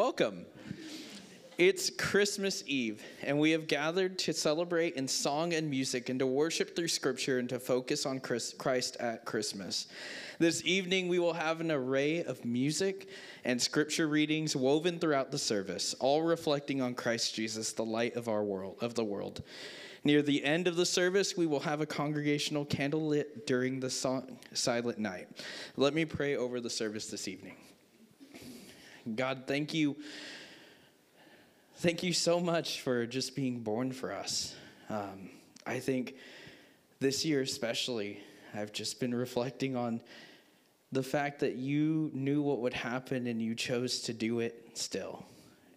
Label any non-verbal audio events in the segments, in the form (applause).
welcome. It's Christmas Eve, and we have gathered to celebrate in song and music and to worship through Scripture and to focus on Christ at Christmas. This evening, we will have an array of music and Scripture readings woven throughout the service, all reflecting on Christ Jesus, the light of our world, of the world. Near the end of the service, we will have a congregational candle lit during the song, silent night. Let me pray over the service this evening. God, thank you thank you so much for just being born for us. Um, I think this year, especially, I've just been reflecting on the fact that you knew what would happen and you chose to do it still.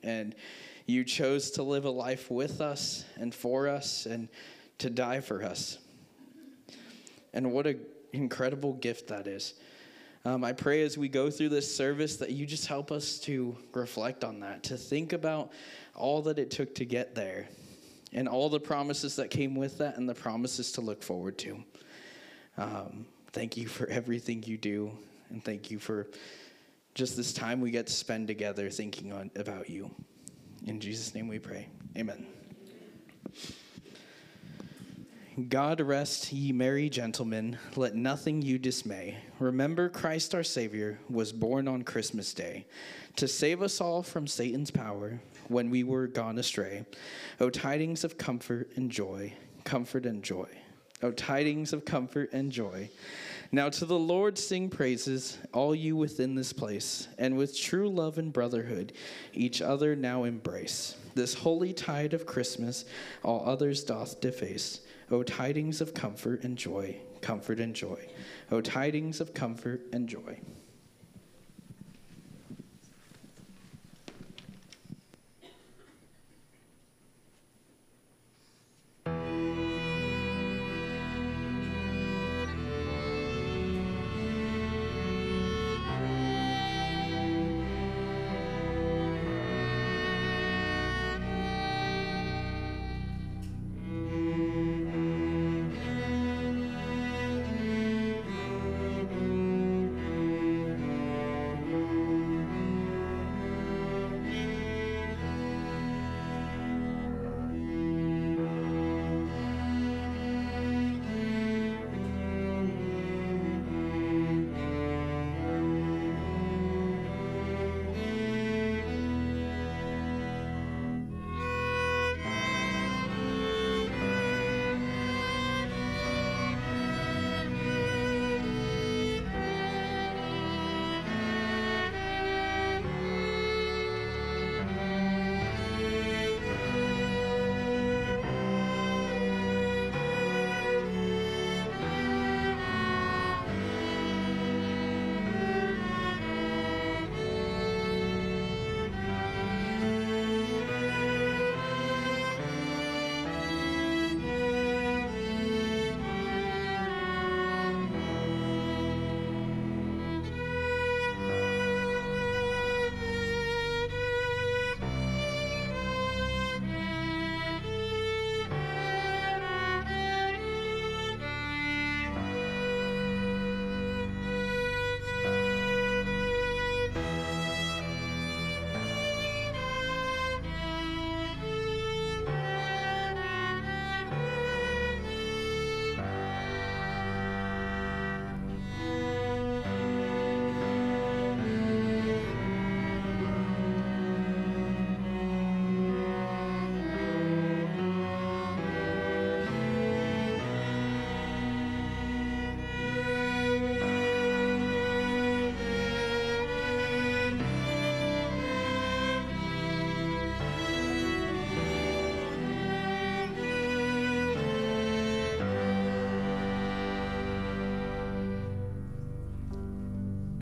And you chose to live a life with us and for us and to die for us. And what an incredible gift that is. Um, I pray as we go through this service that you just help us to reflect on that, to think about all that it took to get there and all the promises that came with that and the promises to look forward to. Um, thank you for everything you do, and thank you for just this time we get to spend together thinking on, about you. In Jesus' name we pray. Amen. God rest ye merry gentlemen, let nothing you dismay. Remember Christ our Savior was born on Christmas Day to save us all from Satan's power when we were gone astray. O tidings of comfort and joy, comfort and joy. O tidings of comfort and joy. Now to the Lord sing praises, all you within this place, and with true love and brotherhood, each other now embrace. This holy tide of Christmas all others doth deface. O tidings of comfort and joy, comfort and joy. O tidings of comfort and joy.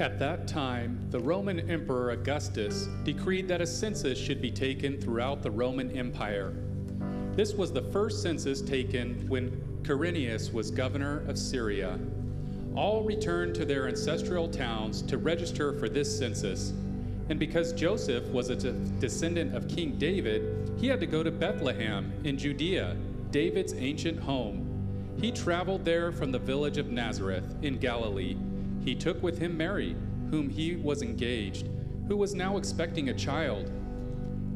At that time, the Roman Emperor Augustus decreed that a census should be taken throughout the Roman Empire. This was the first census taken when Quirinius was governor of Syria. All returned to their ancestral towns to register for this census. And because Joseph was a de- descendant of King David, he had to go to Bethlehem in Judea, David's ancient home. He traveled there from the village of Nazareth in Galilee he took with him Mary, whom he was engaged, who was now expecting a child.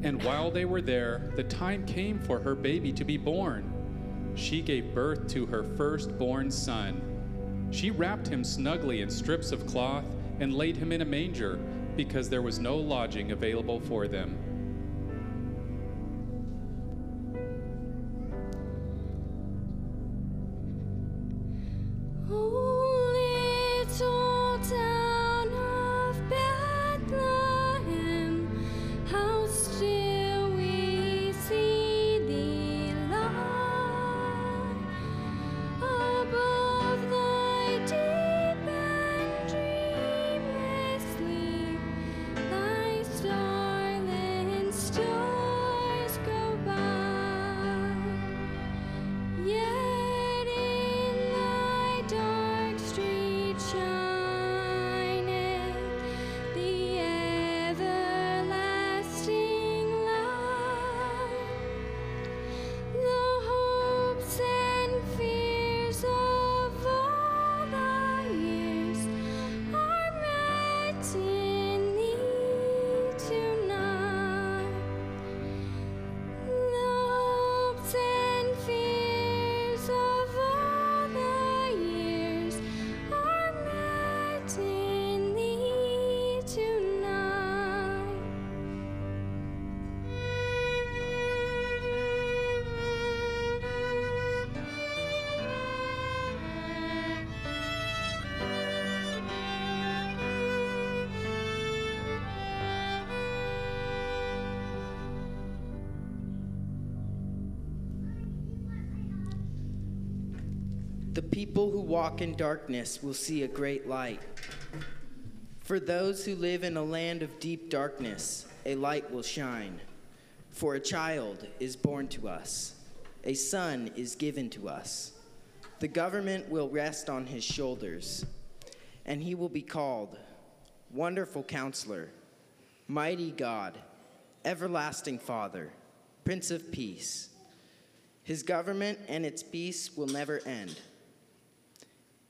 And while they were there, the time came for her baby to be born. She gave birth to her firstborn son. She wrapped him snugly in strips of cloth and laid him in a manger because there was no lodging available for them. People who walk in darkness will see a great light. For those who live in a land of deep darkness, a light will shine. For a child is born to us, a son is given to us. The government will rest on his shoulders, and he will be called Wonderful Counselor, Mighty God, Everlasting Father, Prince of Peace. His government and its peace will never end.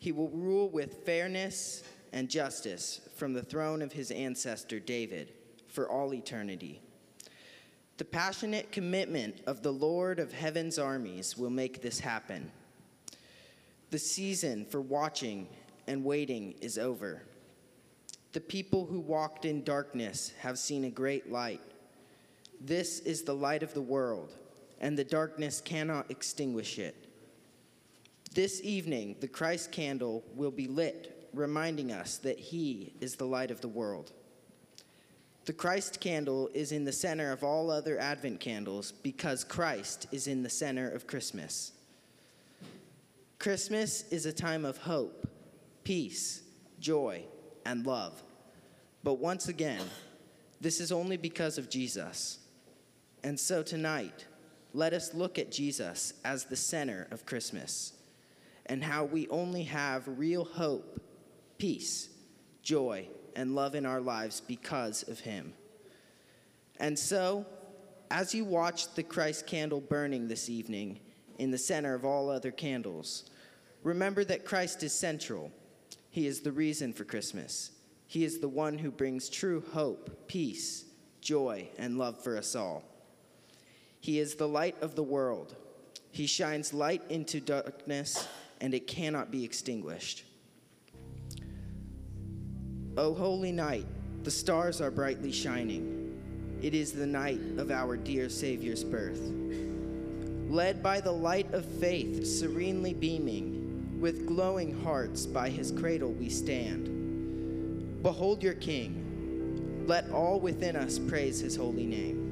He will rule with fairness and justice from the throne of his ancestor David for all eternity. The passionate commitment of the Lord of heaven's armies will make this happen. The season for watching and waiting is over. The people who walked in darkness have seen a great light. This is the light of the world, and the darkness cannot extinguish it. This evening, the Christ candle will be lit, reminding us that He is the light of the world. The Christ candle is in the center of all other Advent candles because Christ is in the center of Christmas. Christmas is a time of hope, peace, joy, and love. But once again, this is only because of Jesus. And so tonight, let us look at Jesus as the center of Christmas and how we only have real hope, peace, joy, and love in our lives because of Him. And so, as you watch the Christ candle burning this evening in the center of all other candles, remember that Christ is central. He is the reason for Christmas. He is the one who brings true hope, peace, joy, and love for us all. He is the light of the world. He shines light into darkness and it cannot be extinguished. O holy night, the stars are brightly shining. It is the night of our dear Savior's birth. Led by the light of faith, serenely beaming, with glowing hearts by his cradle we stand. Behold your King. Let all within us praise his holy name.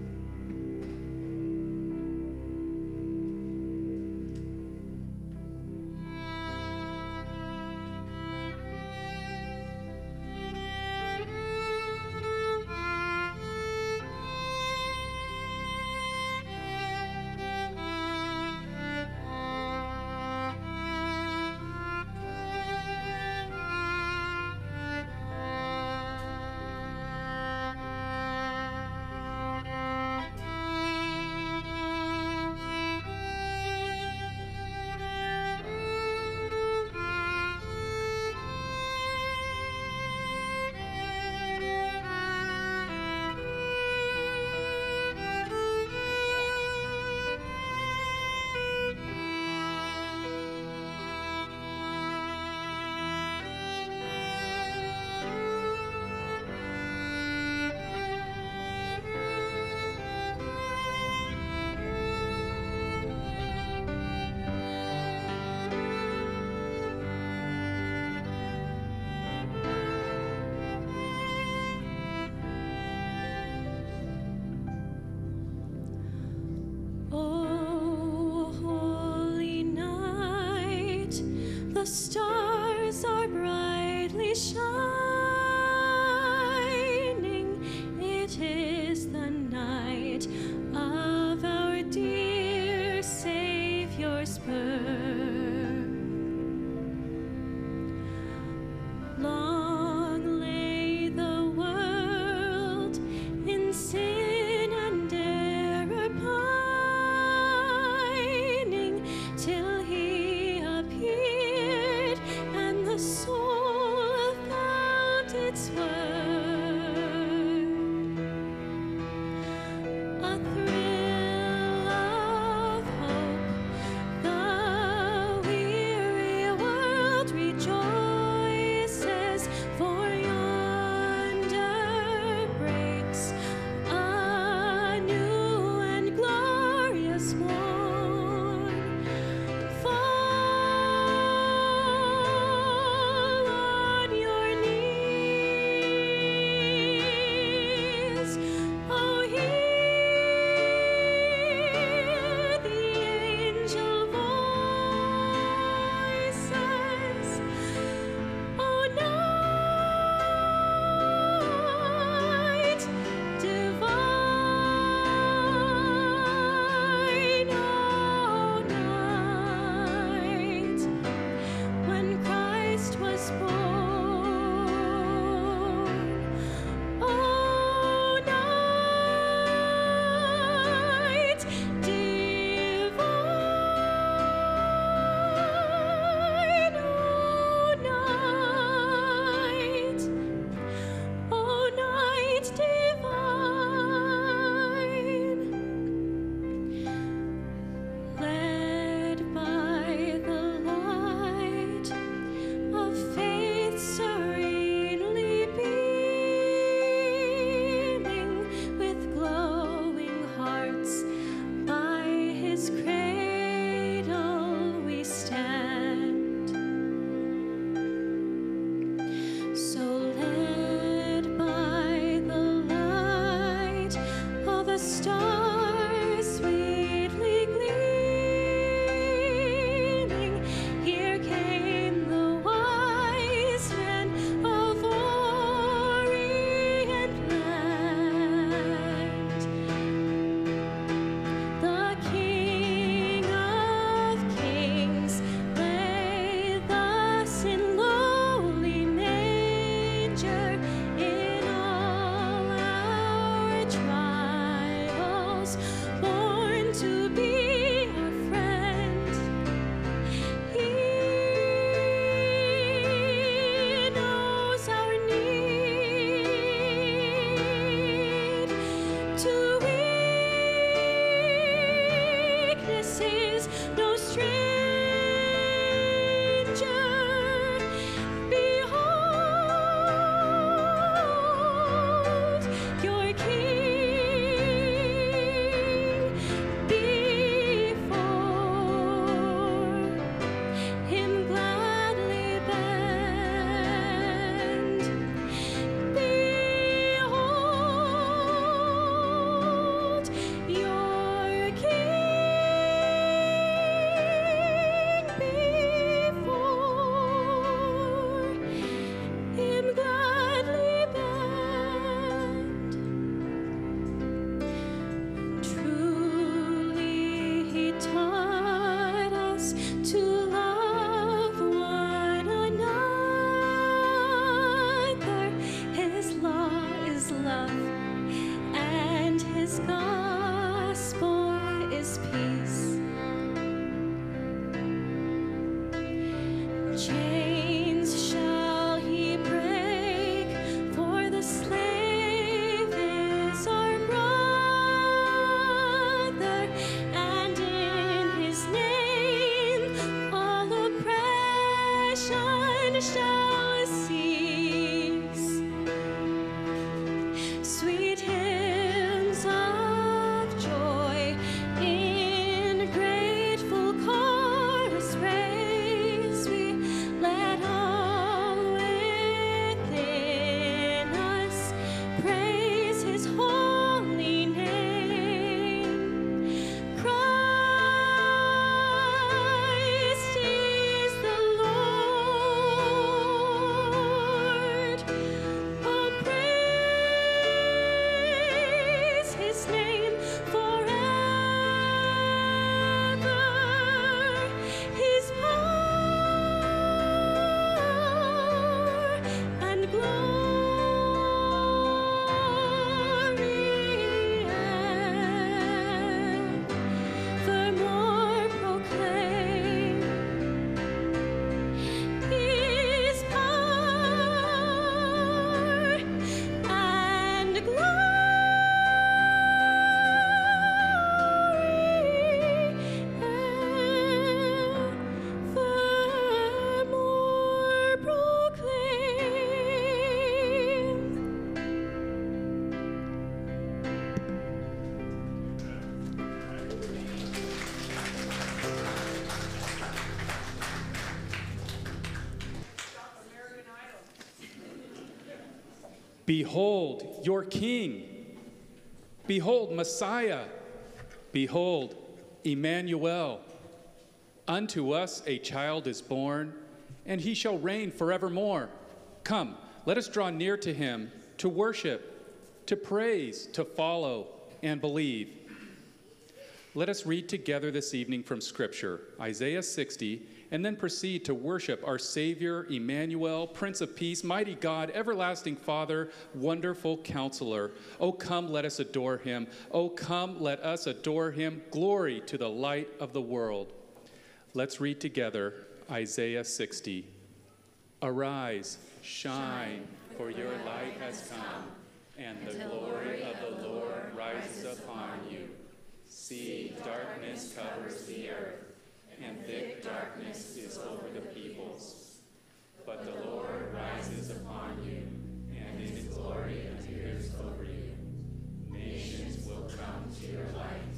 Behold your king. Behold Messiah. Behold Emmanuel. Unto us a child is born, and he shall reign forevermore. Come, let us draw near to him to worship, to praise, to follow, and believe. Let us read together this evening from Scripture, Isaiah 60, and then proceed to worship our Savior, Emmanuel, Prince of Peace, mighty God, everlasting Father, wonderful Counselor. Oh, come, let us adore him. Oh, come, let us adore him. Glory to the light of the world. Let's read together Isaiah 60. Arise, shine, for your light has come, and the glory of the Lord rises upon you. See, darkness covers the earth, and thick darkness is over the peoples. But the Lord rises upon you, and his glory appears over you. Nations will come to your light,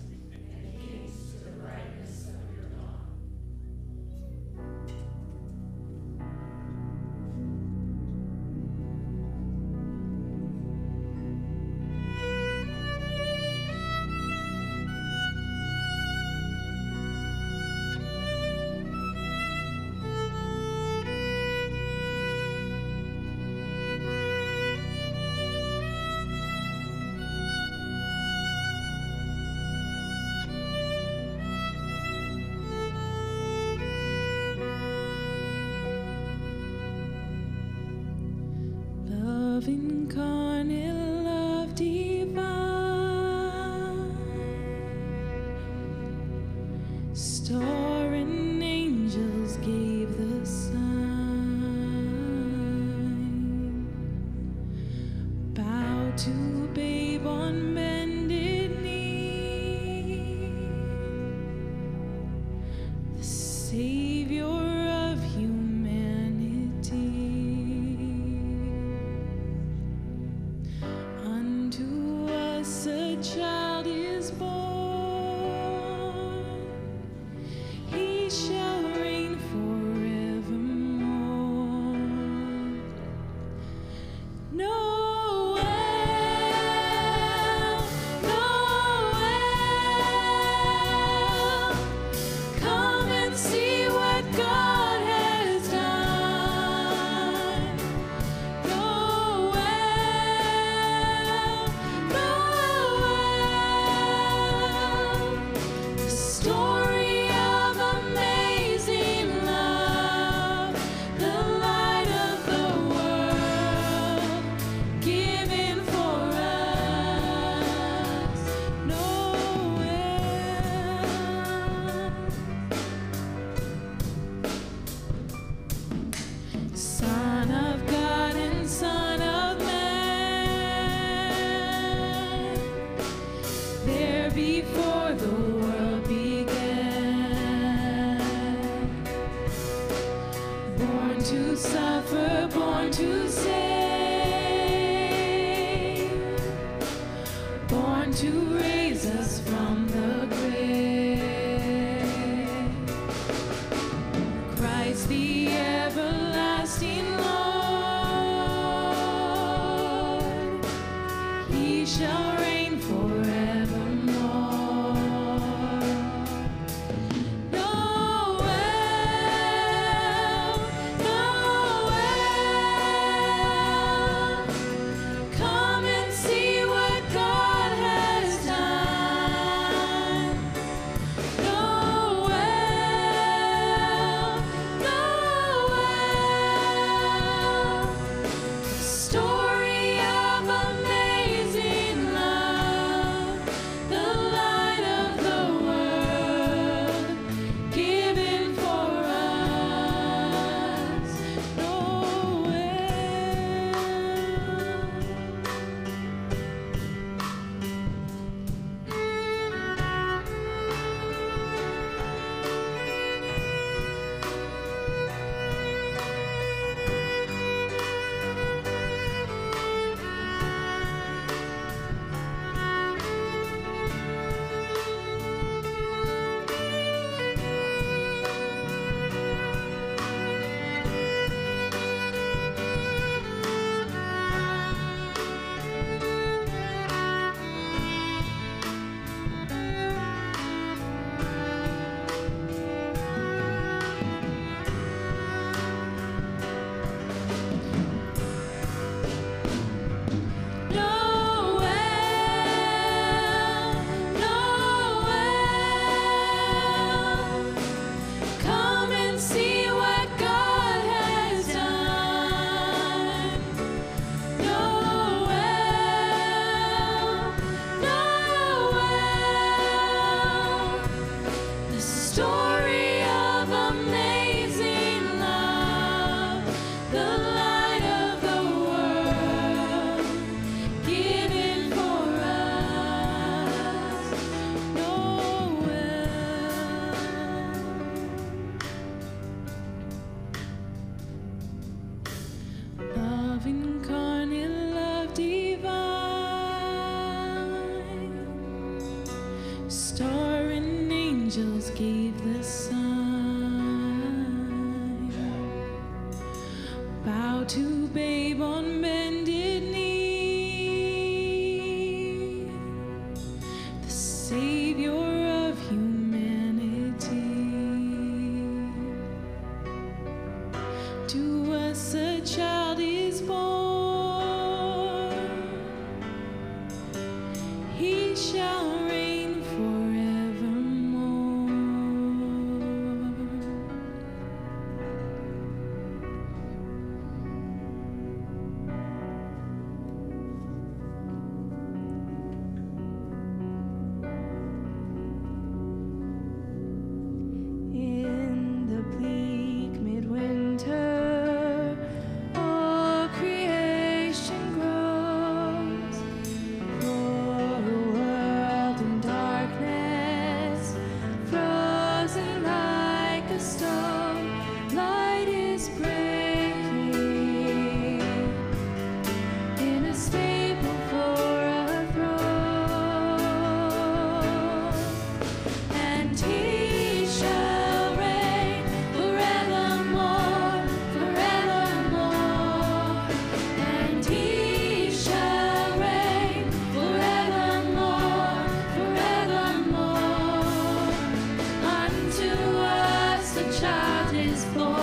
is born,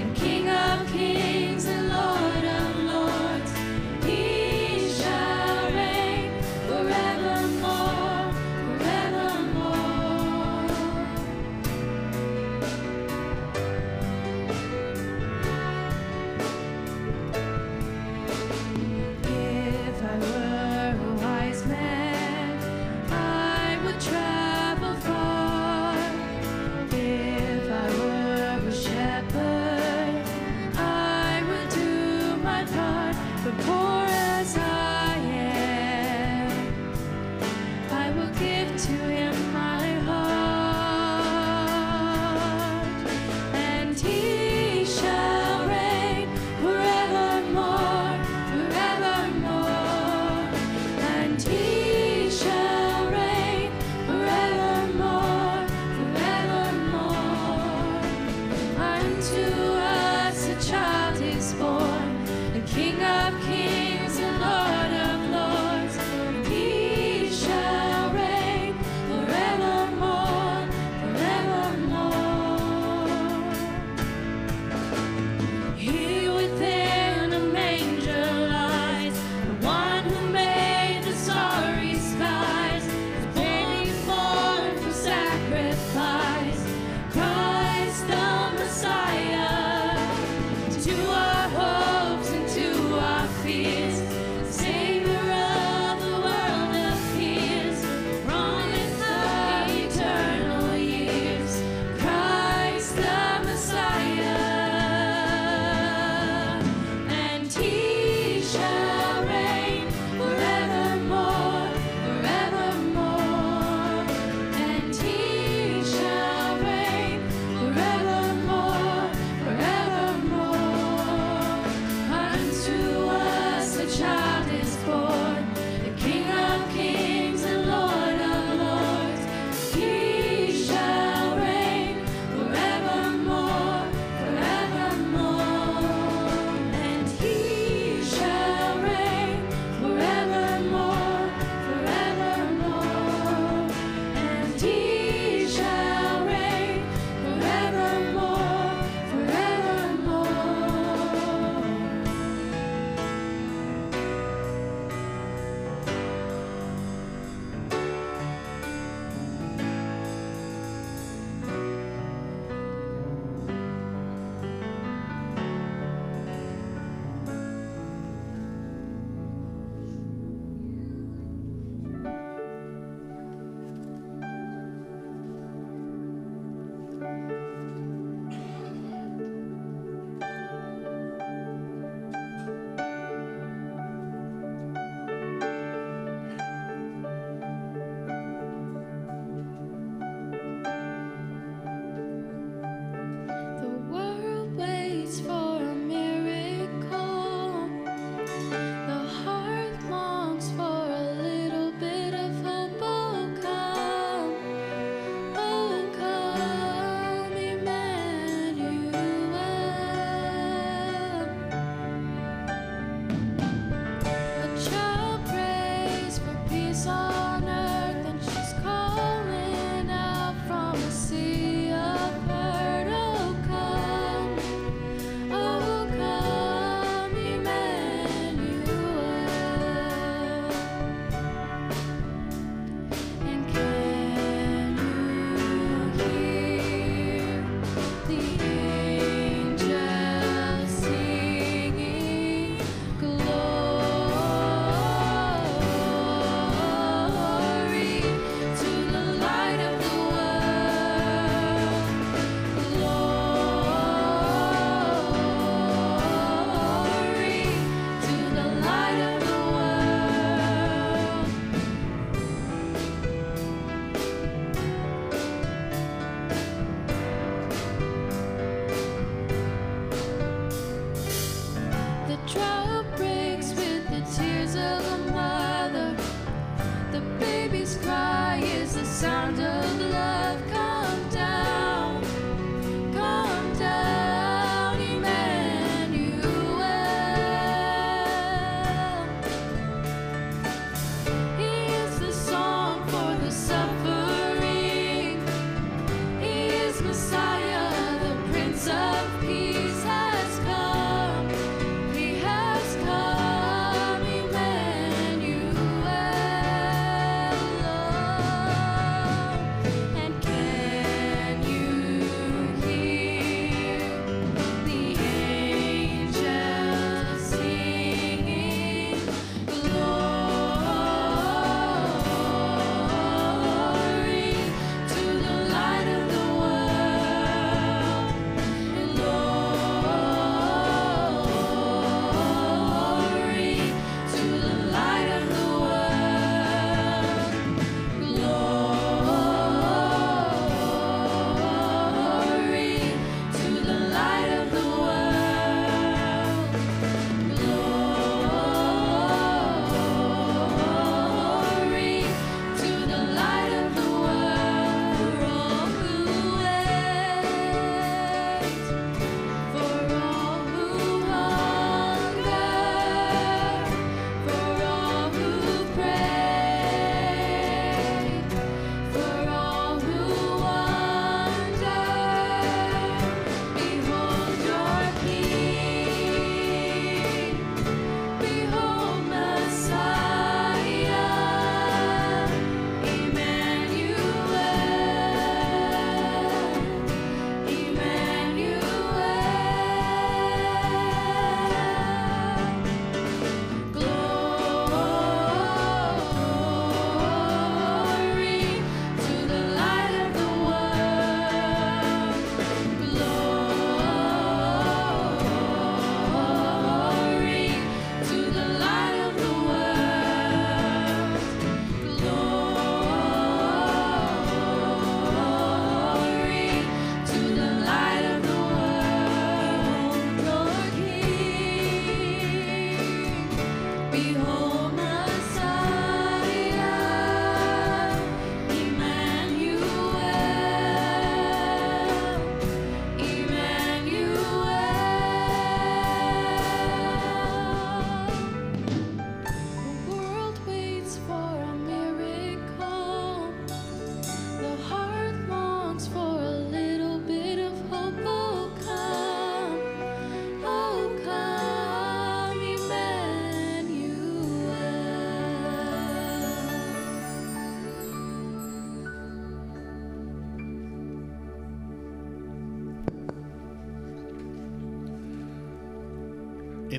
and King of Kings.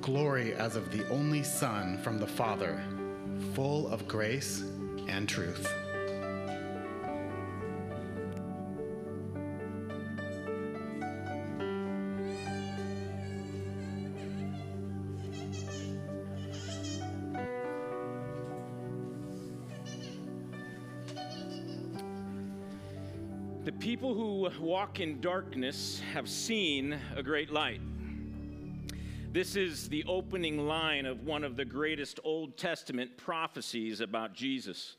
glory as of the only Son from the Father, full of grace and truth. The people who walk in darkness have seen a great light. This is the opening line of one of the greatest Old Testament prophecies about Jesus.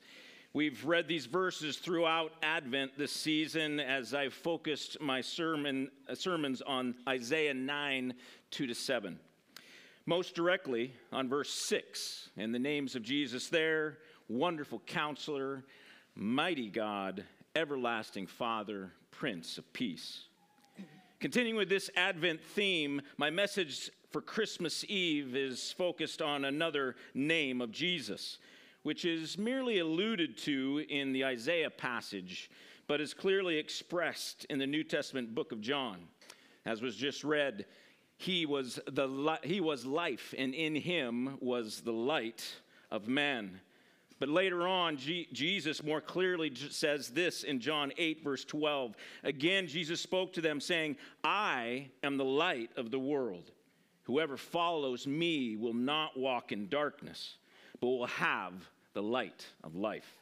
We've read these verses throughout Advent this season as I've focused my sermon, uh, sermons on Isaiah 9, 2 to 7. Most directly on verse 6, and the names of Jesus there Wonderful Counselor, Mighty God, Everlasting Father, Prince of Peace. Continuing with this Advent theme, my message for Christmas Eve is focused on another name of Jesus, which is merely alluded to in the Isaiah passage, but is clearly expressed in the New Testament book of John. As was just read, he was, the li- he was life, and in him was the light of man. But later on, G- Jesus more clearly j- says this in John 8, verse 12. Again, Jesus spoke to them, saying, I am the light of the world. Whoever follows me will not walk in darkness, but will have the light of life.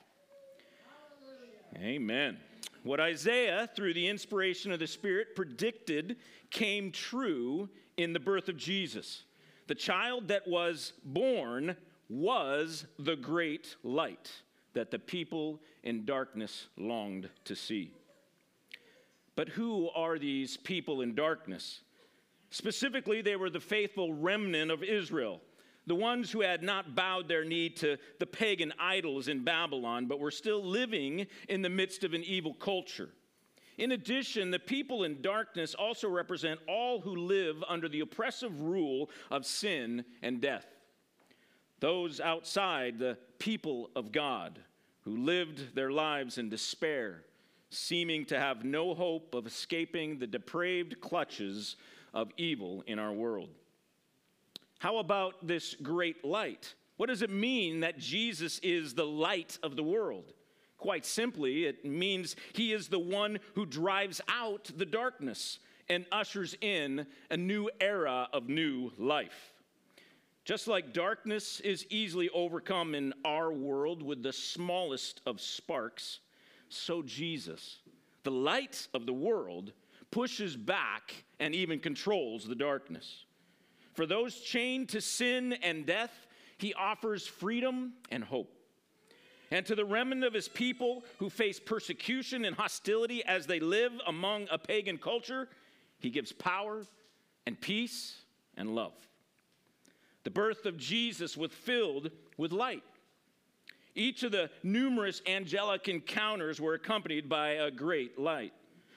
Amen. What Isaiah, through the inspiration of the Spirit, predicted came true in the birth of Jesus. The child that was born was the great light that the people in darkness longed to see. But who are these people in darkness? Specifically, they were the faithful remnant of Israel, the ones who had not bowed their knee to the pagan idols in Babylon, but were still living in the midst of an evil culture. In addition, the people in darkness also represent all who live under the oppressive rule of sin and death. Those outside the people of God who lived their lives in despair, seeming to have no hope of escaping the depraved clutches of evil in our world. How about this great light? What does it mean that Jesus is the light of the world? Quite simply, it means he is the one who drives out the darkness and ushers in a new era of new life. Just like darkness is easily overcome in our world with the smallest of sparks, so Jesus, the light of the world, pushes back and even controls the darkness. For those chained to sin and death, he offers freedom and hope. And to the remnant of his people who face persecution and hostility as they live among a pagan culture, he gives power and peace and love. The birth of Jesus was filled with light. Each of the numerous angelic encounters were accompanied by a great light.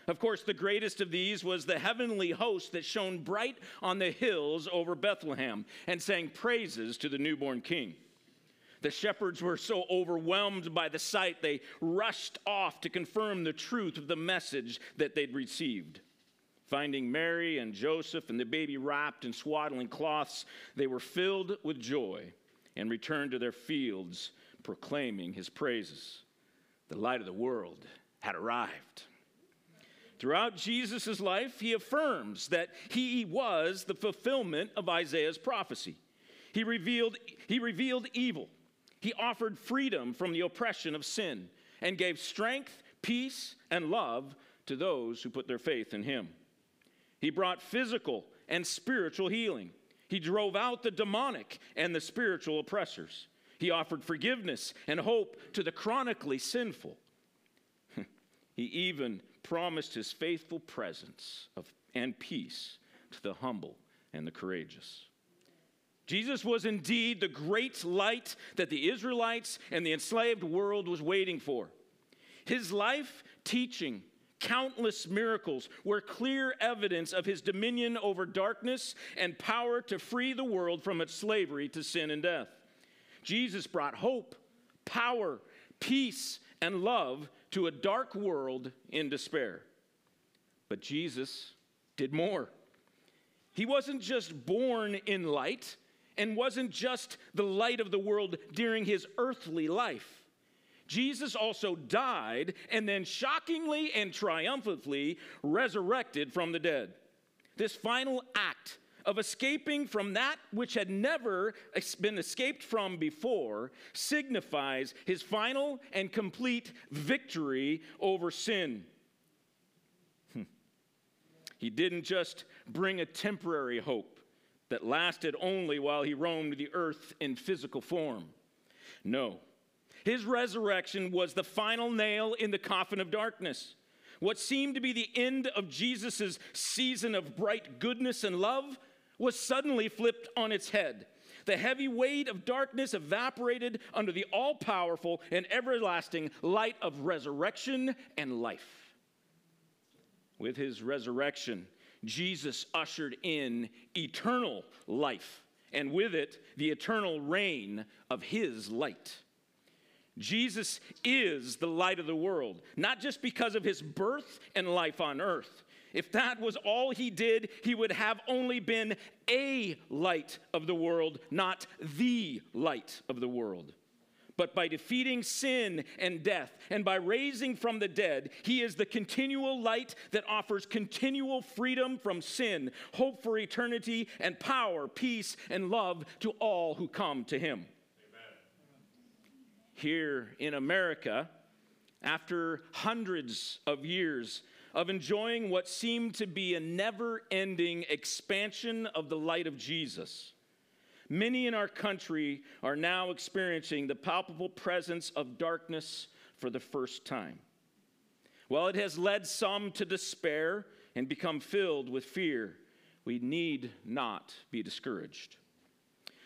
Of course, the greatest of these was the heavenly host that shone bright on the hills over Bethlehem and sang praises to the newborn king. The shepherds were so overwhelmed by the sight, they rushed off to confirm the truth of the message that they'd received. Finding Mary and Joseph and the baby wrapped in swaddling cloths, they were filled with joy and returned to their fields, proclaiming his praises. The light of the world had arrived. Throughout Jesus' life, he affirms that he was the fulfillment of Isaiah's prophecy. He revealed, he revealed evil he offered freedom from the oppression of sin and gave strength, peace, and love to those who put their faith in him. He brought physical and spiritual healing. He drove out the demonic and the spiritual oppressors. He offered forgiveness and hope to the chronically sinful. (laughs) he even promised his faithful presence of, and peace to the humble and the courageous. Jesus was indeed the great light that the Israelites and the enslaved world was waiting for. His life, teaching, countless miracles were clear evidence of his dominion over darkness and power to free the world from its slavery to sin and death. Jesus brought hope, power, peace, and love to a dark world in despair. But Jesus did more. He wasn't just born in light, and wasn't just the light of the world during his earthly life. Jesus also died and then shockingly and triumphantly resurrected from the dead. This final act of escaping from that which had never been escaped from before signifies his final and complete victory over sin. Hmm. He didn't just bring a temporary hope that lasted only while he roamed the earth in physical form. No. His resurrection was the final nail in the coffin of darkness. What seemed to be the end of Jesus' season of bright goodness and love was suddenly flipped on its head. The heavy weight of darkness evaporated under the all powerful and everlasting light of resurrection and life. With his resurrection, Jesus ushered in eternal life, and with it, the eternal reign of his light. Jesus is the light of the world, not just because of his birth and life on earth. If that was all he did, he would have only been a light of the world, not the light of the world but by defeating sin and death, and by raising from the dead, he is the continual light that offers continual freedom from sin, hope for eternity, and power, peace, and love to all who come to him. Amen. Here in America, after hundreds of years of enjoying what seemed to be a never ending expansion of the light of Jesus, Many in our country are now experiencing the palpable presence of darkness for the first time. While it has led some to despair and become filled with fear, we need not be discouraged.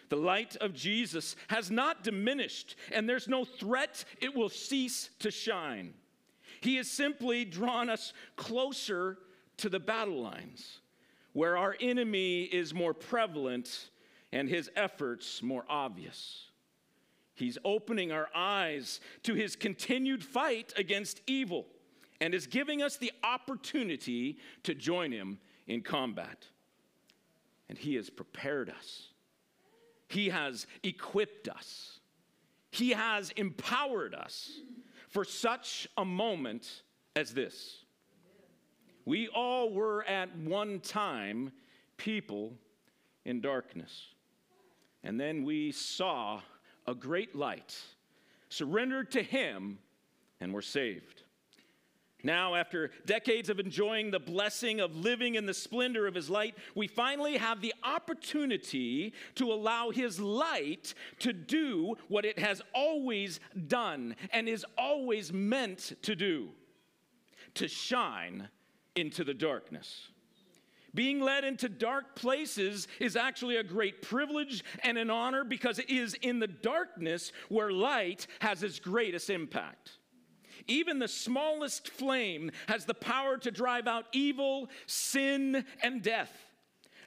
The light of Jesus has not diminished, and there's no threat it will cease to shine. He has simply drawn us closer to the battle lines, where our enemy is more prevalent and his efforts more obvious. He's opening our eyes to his continued fight against evil and is giving us the opportunity to join him in combat. And he has prepared us, he has equipped us, he has empowered us for such a moment as this. We all were at one time people in darkness. And then we saw a great light, surrendered to Him, and were saved. Now, after decades of enjoying the blessing of living in the splendor of His light, we finally have the opportunity to allow His light to do what it has always done and is always meant to do to shine into the darkness. Being led into dark places is actually a great privilege and an honor because it is in the darkness where light has its greatest impact. Even the smallest flame has the power to drive out evil, sin, and death.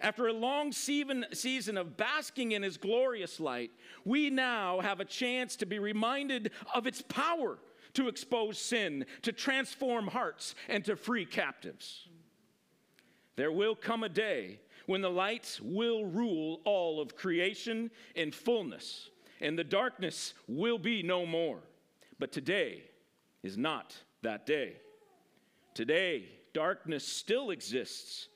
After a long season of basking in his glorious light, we now have a chance to be reminded of its power to expose sin, to transform hearts, and to free captives. There will come a day when the light will rule all of creation in fullness, and the darkness will be no more. But today is not that day. Today, darkness still exists.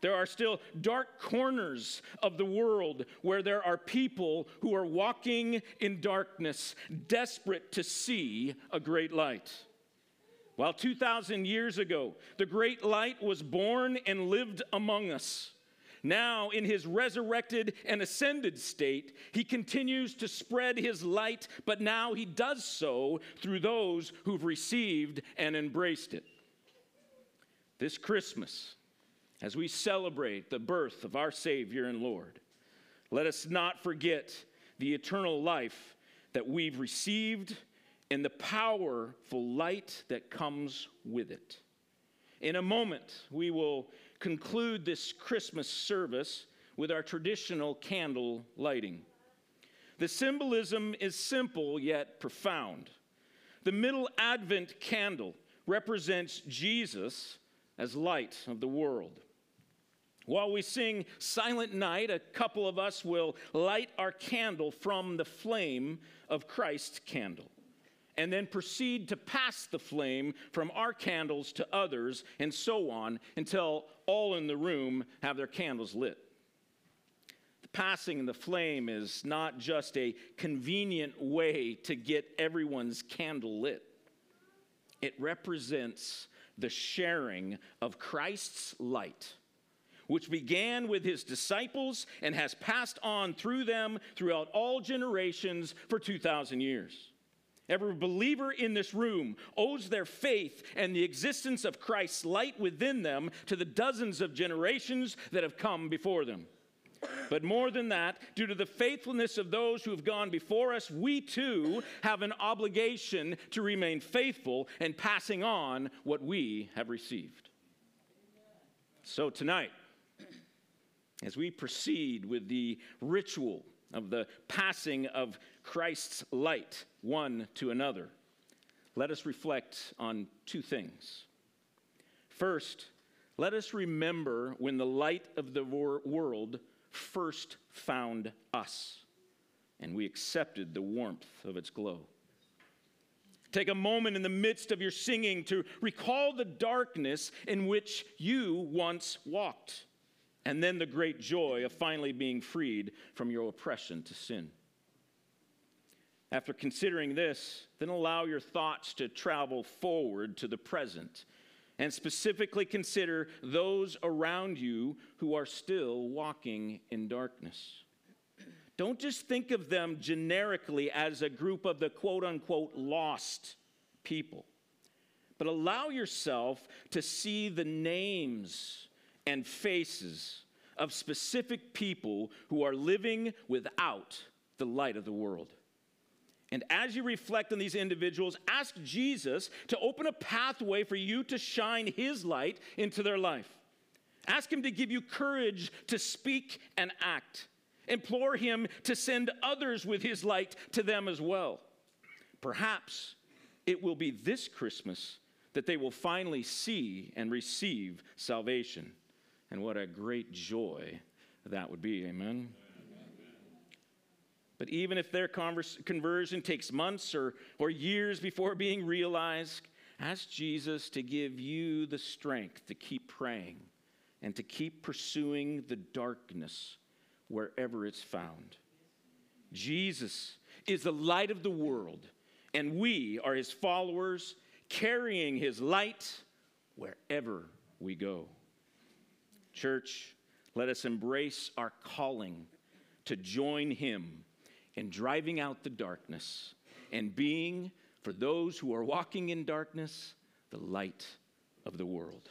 There are still dark corners of the world where there are people who are walking in darkness, desperate to see a great light. While 2,000 years ago, the great light was born and lived among us. Now, in his resurrected and ascended state, he continues to spread his light, but now he does so through those who've received and embraced it. This Christmas, as we celebrate the birth of our Savior and Lord, let us not forget the eternal life that we've received and the powerful light that comes with it. In a moment, we will conclude this Christmas service with our traditional candle lighting. The symbolism is simple yet profound. The middle Advent candle represents Jesus as light of the world. While we sing Silent Night, a couple of us will light our candle from the flame of Christ's candle and then proceed to pass the flame from our candles to others and so on until all in the room have their candles lit. The passing of the flame is not just a convenient way to get everyone's candle lit, it represents the sharing of Christ's light which began with his disciples and has passed on through them throughout all generations for 2,000 years. Every believer in this room owes their faith and the existence of Christ's light within them to the dozens of generations that have come before them. But more than that, due to the faithfulness of those who have gone before us, we too have an obligation to remain faithful and passing on what we have received. So tonight, as we proceed with the ritual of the passing of Christ's light one to another, let us reflect on two things. First, let us remember when the light of the wor- world first found us and we accepted the warmth of its glow. Take a moment in the midst of your singing to recall the darkness in which you once walked and then the great joy of finally being freed from your oppression to sin. After considering this, then allow your thoughts to travel forward to the present and specifically consider those around you who are still walking in darkness. Don't just think of them generically as a group of the quote unquote lost people, but allow yourself to see the names and faces of specific people who are living without the light of the world. And as you reflect on these individuals, ask Jesus to open a pathway for you to shine his light into their life. Ask him to give you courage to speak and act. Implore him to send others with his light to them as well. Perhaps it will be this Christmas that they will finally see and receive salvation. And what a great joy that would be. Amen. But even if their conversion takes months or, or years before being realized, ask Jesus to give you the strength to keep praying and to keep pursuing the darkness wherever it's found. Jesus is the light of the world, and we are his followers, carrying his light wherever we go. Church, let us embrace our calling to join him in driving out the darkness and being, for those who are walking in darkness, the light of the world.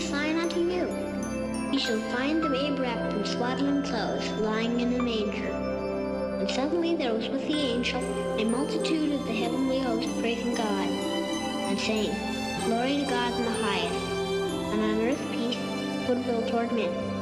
shall find the babe wrapped in swaddling clothes, lying in a manger. And suddenly there was with the angel a multitude of the heavenly host praising God, and saying, Glory to God in the highest, and on earth peace, goodwill toward men.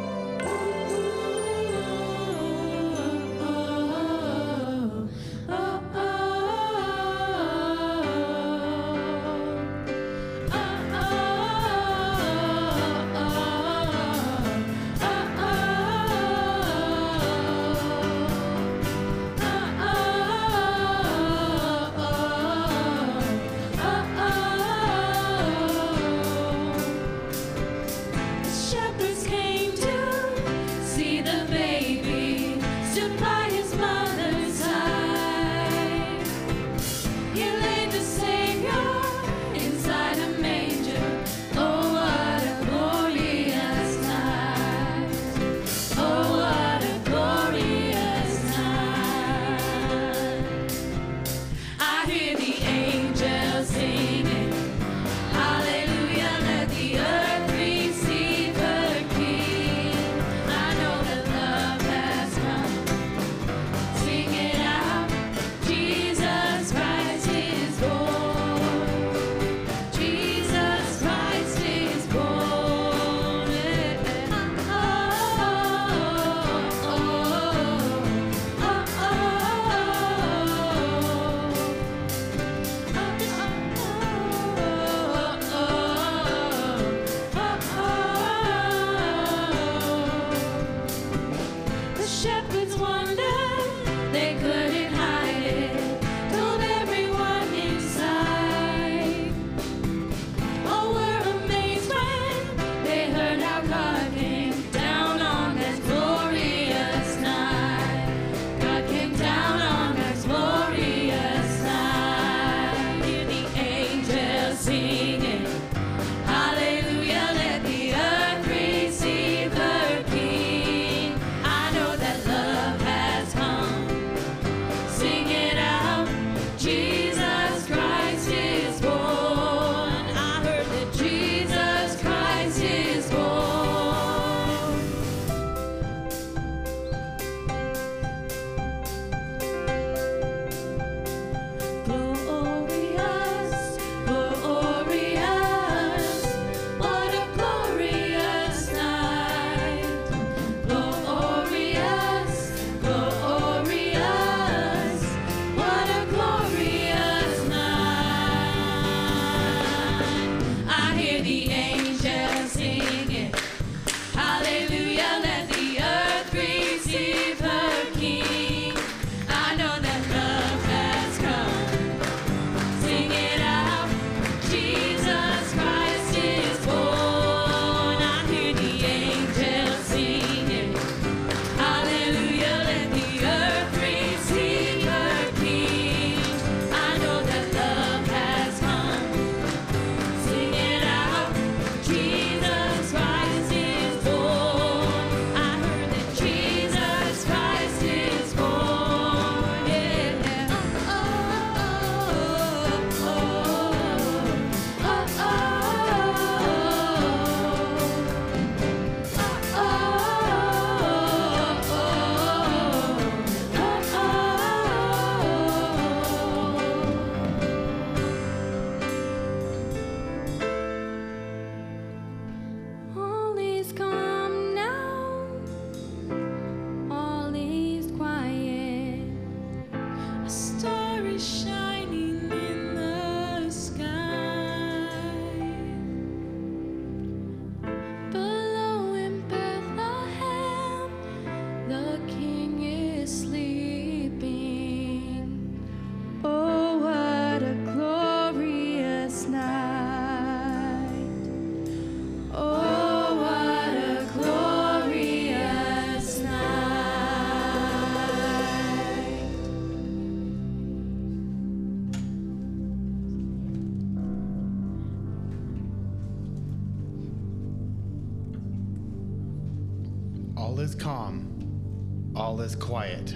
All is calm, all is quiet.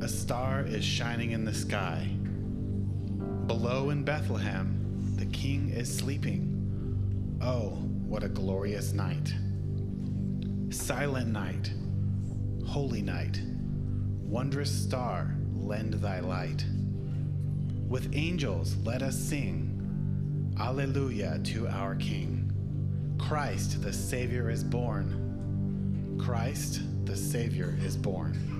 A star is shining in the sky. Below in Bethlehem, the king is sleeping. Oh, what a glorious night! Silent night, holy night, wondrous star, lend thy light. With angels, let us sing. Alleluia to our King. Christ the Savior is born. Christ the Savior is born.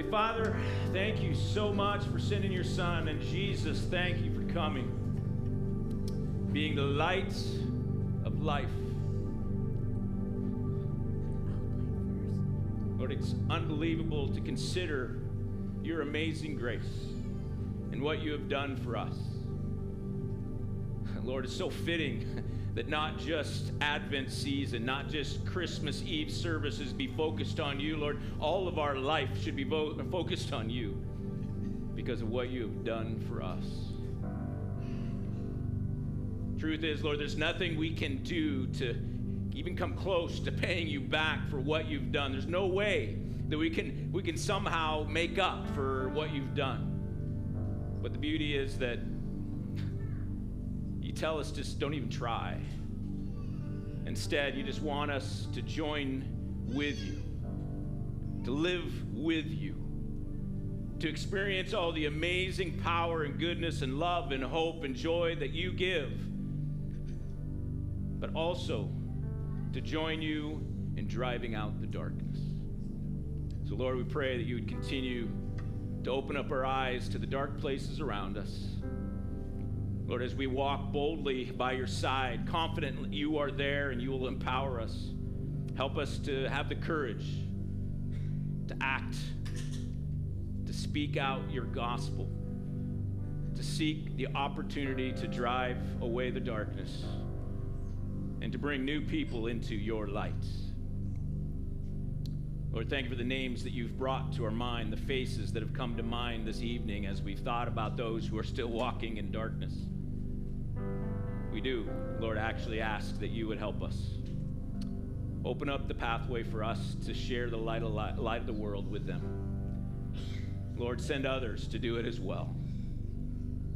Father, thank you so much for sending your Son. And Jesus, thank you for coming, being the light of life. Lord, it's unbelievable to consider your amazing grace and what you have done for us. Lord, it's so fitting (laughs) that not just Advent season, not just Christmas Eve services be focused on you, Lord. All of our life should be focused on you because of what you have done for us. Truth is, Lord, there's nothing we can do to even come close to paying you back for what you've done. There's no way that we can we can somehow make up for what you've done. But the beauty is that tell us just don't even try. Instead, you just want us to join with you, to live with you, to experience all the amazing power and goodness and love and hope and joy that you give, but also to join you in driving out the darkness. So, Lord, we pray that you would continue to open up our eyes to the dark places around us. Lord, as we walk boldly by your side, confident you are there and you will empower us. Help us to have the courage to act, to speak out your gospel, to seek the opportunity to drive away the darkness, and to bring new people into your light. Lord, thank you for the names that you've brought to our mind, the faces that have come to mind this evening as we've thought about those who are still walking in darkness. We do, Lord, actually ask that you would help us. Open up the pathway for us to share the light of, light, light of the world with them. Lord, send others to do it as well.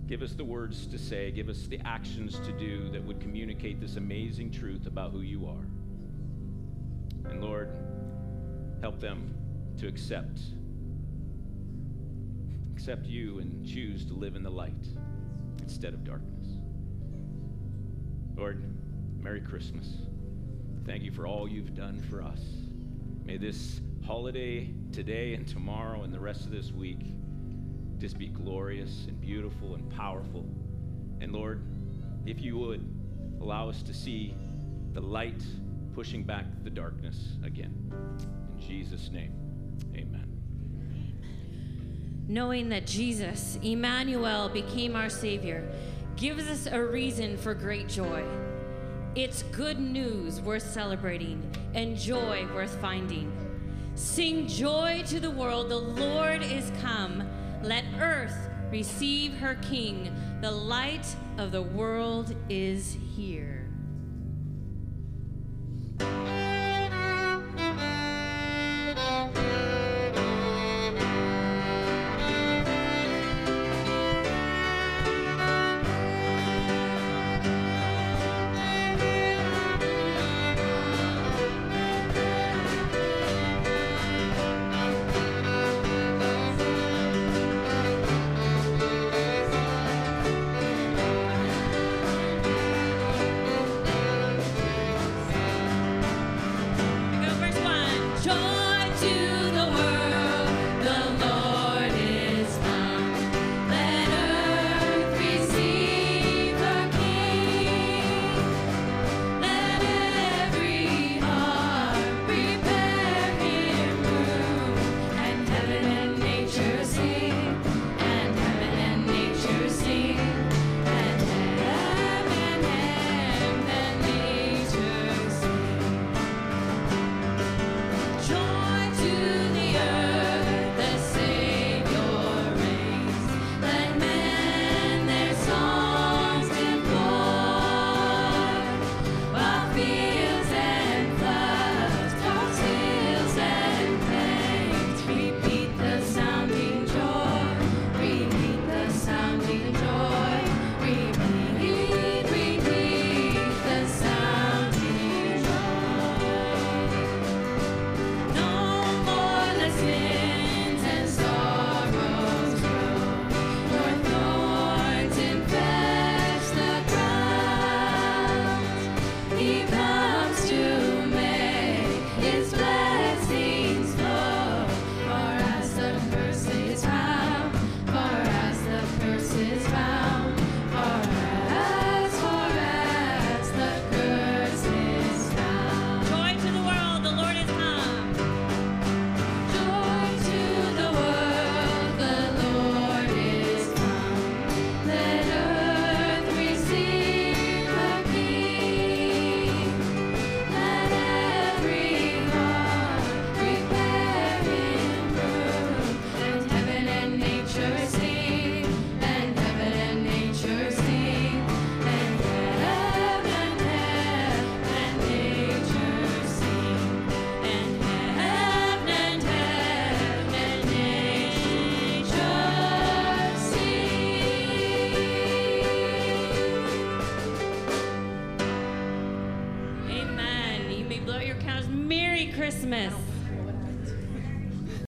Give us the words to say, give us the actions to do that would communicate this amazing truth about who you are. And Lord, help them to accept accept you and choose to live in the light instead of darkness. Lord, Merry Christmas. Thank you for all you've done for us. May this holiday today and tomorrow and the rest of this week just be glorious and beautiful and powerful. And Lord, if you would allow us to see the light pushing back the darkness again. In Jesus' name, amen. Knowing that Jesus, Emmanuel, became our Savior, gives us a reason for great joy. It's good news worth celebrating and joy worth finding. Sing joy to the world, the Lord is come. Let earth receive her King. The light of the world is here.